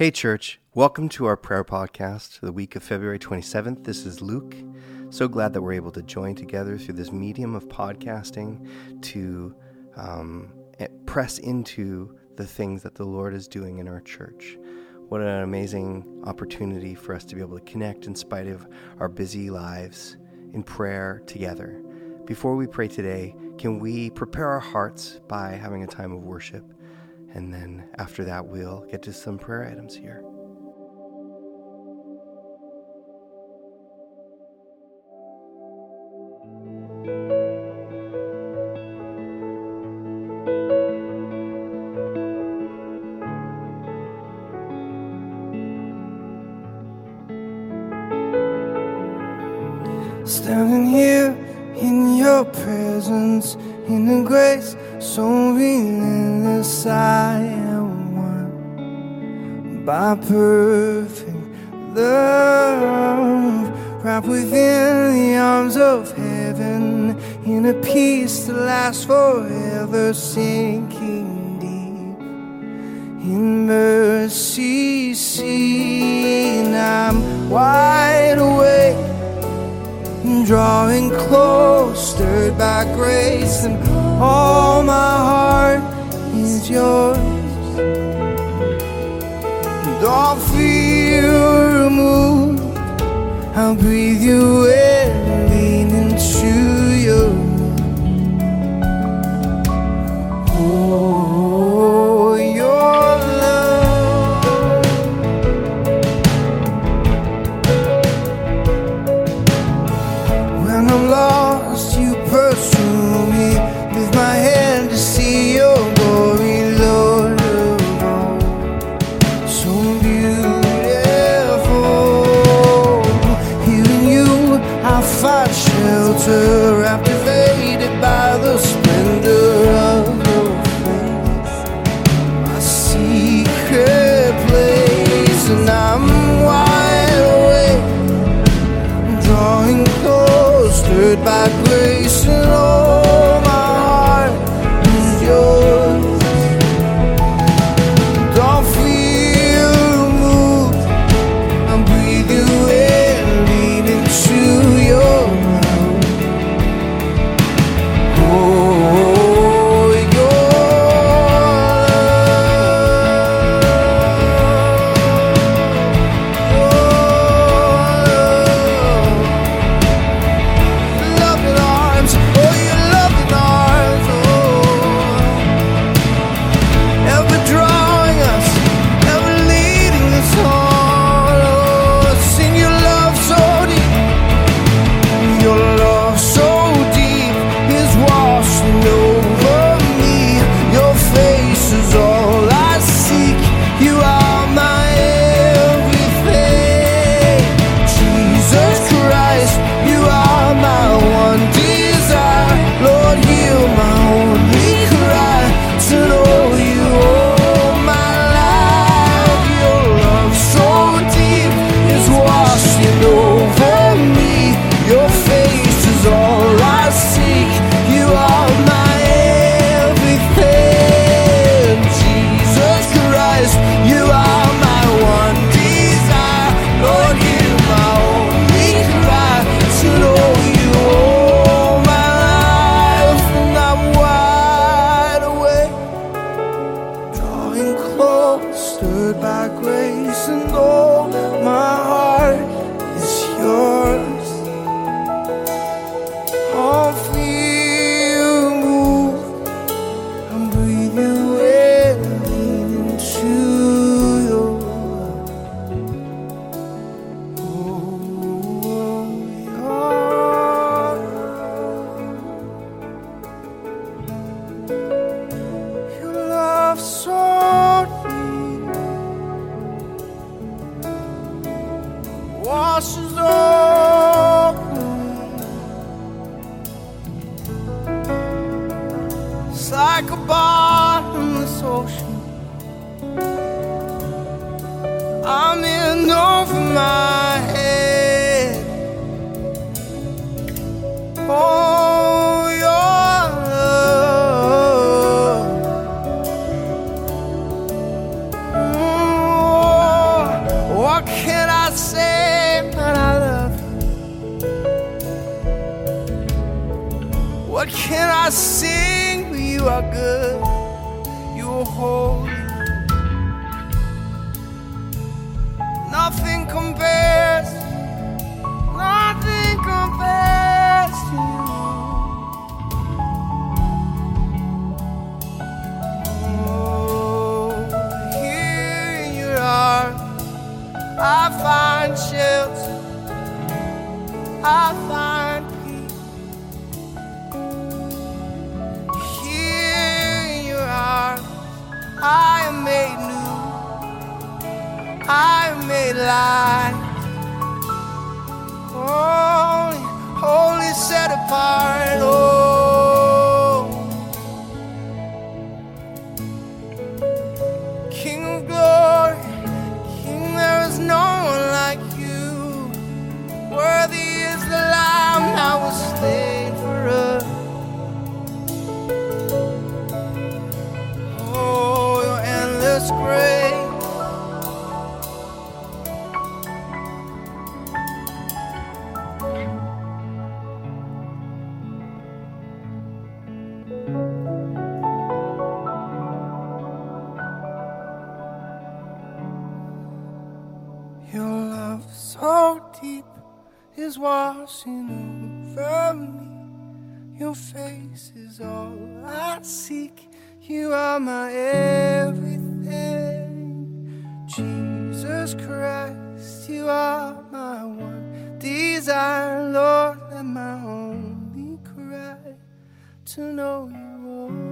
Hey, church. Welcome to our prayer podcast, the week of February 27th. This is Luke. So glad that we're able to join together through this medium of podcasting to um, eh, press into the things that the Lord is doing in our church. What an amazing opportunity for us to be able to connect in spite of our busy lives in prayer together. Before we pray today, can we prepare our hearts by having a time of worship? And then after that, we'll get to some prayer items here. By perfect love, wrapped within the arms of heaven, in a peace that lasts forever, sinking deep in mercy seen. I'm wide awake drawing close, stirred by grace, and all my heart is yours. All fear removed, I'll breathe you in, washes over. It's like a bottomless ocean. I'm in over my head. Oh, your love. Mm, What can I say when I love? What can I sing you are good? You are holy. Nothing compares. Find shelter. I find peace. Here in your arms, I am made new. I am made light. Holy, holy, set apart. Oh, so deep is washing over me. Your face is all I seek. You are my everything. Jesus Christ, you are my one desire, Lord, and my only cry to know you all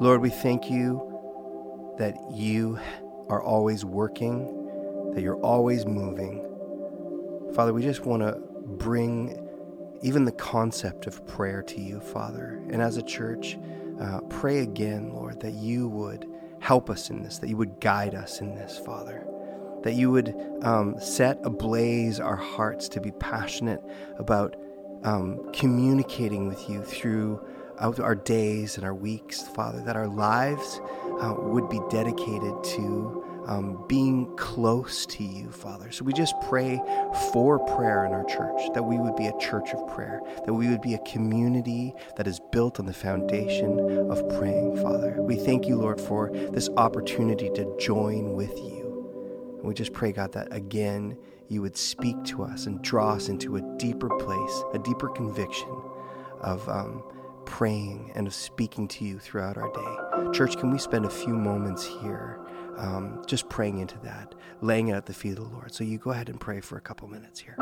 Lord, we thank you that you are always working, that you're always moving. Father, we just want to bring even the concept of prayer to you, Father. And as a church, uh, pray again, Lord, that you would help us in this, that you would guide us in this, Father. That you would um, set ablaze our hearts to be passionate about um, communicating with you through our days and our weeks, Father, that our lives uh, would be dedicated to um, being close to you, Father. So we just pray for prayer in our church, that we would be a church of prayer, that we would be a community that is built on the foundation of praying, Father. We thank you, Lord, for this opportunity to join with you. And we just pray, God, that again you would speak to us and draw us into a deeper place, a deeper conviction of um, praying and of speaking to you throughout our day. Church, can we spend a few moments here um, just praying into that, laying it at the feet of the Lord? So you go ahead and pray for a couple minutes here.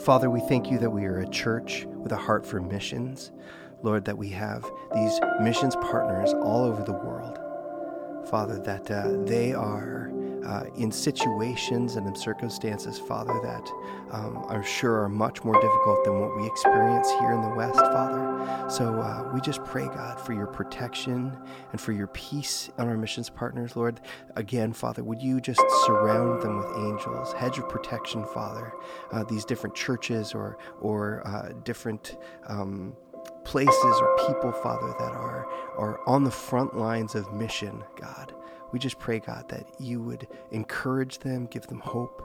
Father, we thank you that we are a church with a heart for missions. Lord, that we have these missions partners all over the world. Father, that uh, they are uh, in situations and in circumstances, Father, that um, I'm sure are much more difficult than what we experience here in the West, Father. So uh, we just pray, God, for your protection and for your peace on our missions partners, Lord. Again, Father, would you just surround them with angels, hedge of protection, Father, uh, these different churches or, or uh, different. Um, places or people, Father, that are, are on the front lines of mission, God. We just pray, God, that you would encourage them, give them hope,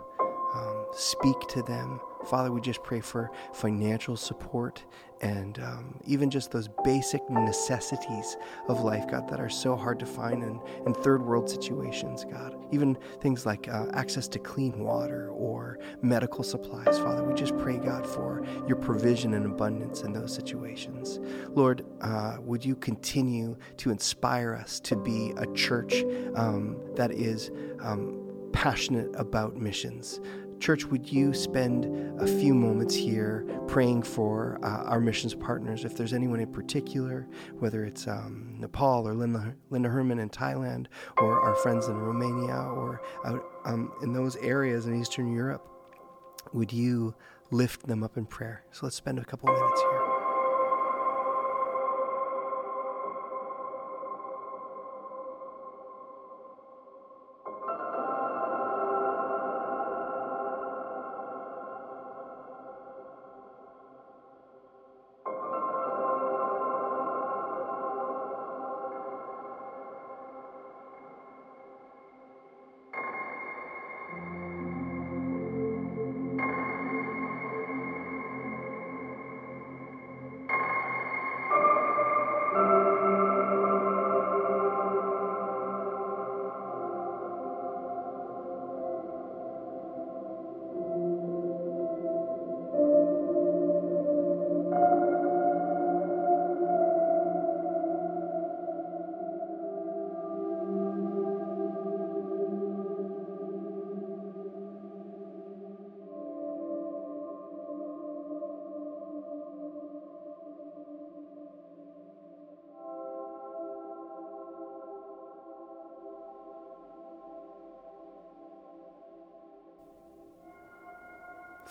um, speak to them. Father, we just pray for financial support and um, even just those basic necessities of life, God, that are so hard to find in, in third world situations, God. Even things like uh, access to clean water or medical supplies, Father. We just pray, God, for your provision and abundance in those situations. Lord, uh, would you continue to inspire us to be a church um, that is um, passionate about missions? Church, would you spend a few moments here praying for uh, our missions partners? If there's anyone in particular, whether it's um, Nepal or Linda, Linda Herman in Thailand, or our friends in Romania, or out um, in those areas in Eastern Europe, would you lift them up in prayer? So let's spend a couple minutes here.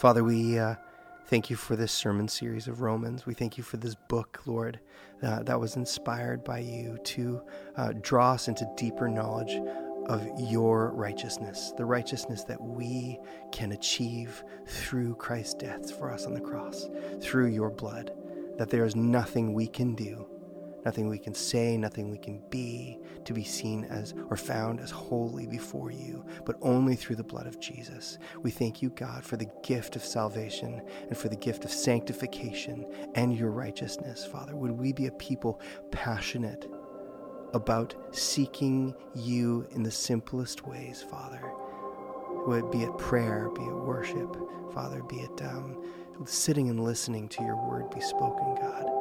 Father, we uh, thank you for this sermon series of Romans. We thank you for this book, Lord, uh, that was inspired by you to uh, draw us into deeper knowledge of your righteousness, the righteousness that we can achieve through Christ's death for us on the cross, through your blood, that there is nothing we can do nothing we can say, nothing we can be to be seen as or found as holy before you, but only through the blood of Jesus. We thank you, God, for the gift of salvation and for the gift of sanctification and your righteousness, Father. Would we be a people passionate about seeking you in the simplest ways, Father? Would be it prayer, be it worship, Father, be it um, sitting and listening to your word be spoken, God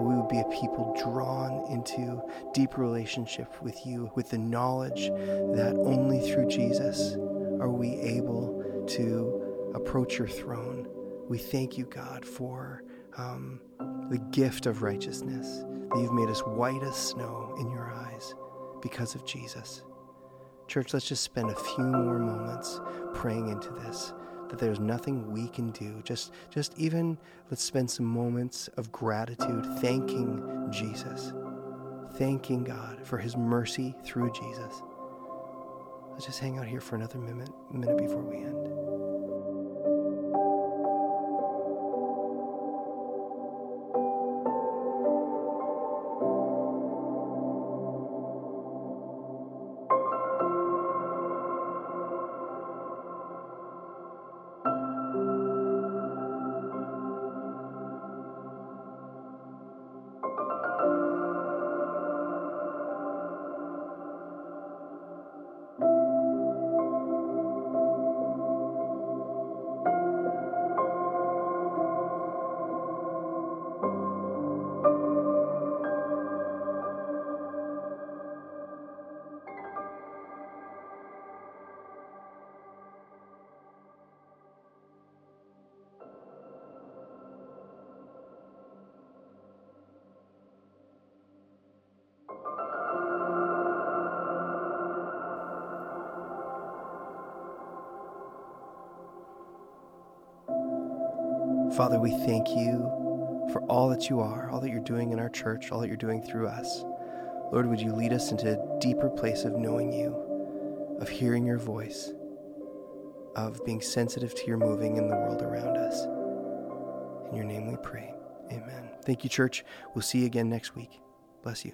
that we would be a people drawn into deep relationship with you, with the knowledge that only through Jesus are we able to approach your throne. We thank you, God, for um, the gift of righteousness, that you've made us white as snow in your eyes because of Jesus. Church, let's just spend a few more moments praying into this that there's nothing we can do. Just, just even let's spend some moments of gratitude, thanking Jesus, thanking God for His mercy through Jesus. Let's just hang out here for another minute, minute before we end. Father, we thank you for all that you are, all that you're doing in our church, all that you're doing through us. Lord, would you lead us into a deeper place of knowing you, of hearing your voice, of being sensitive to your moving in the world around us. In your name we pray. Amen. Thank you, church. We'll see you again next week. Bless you.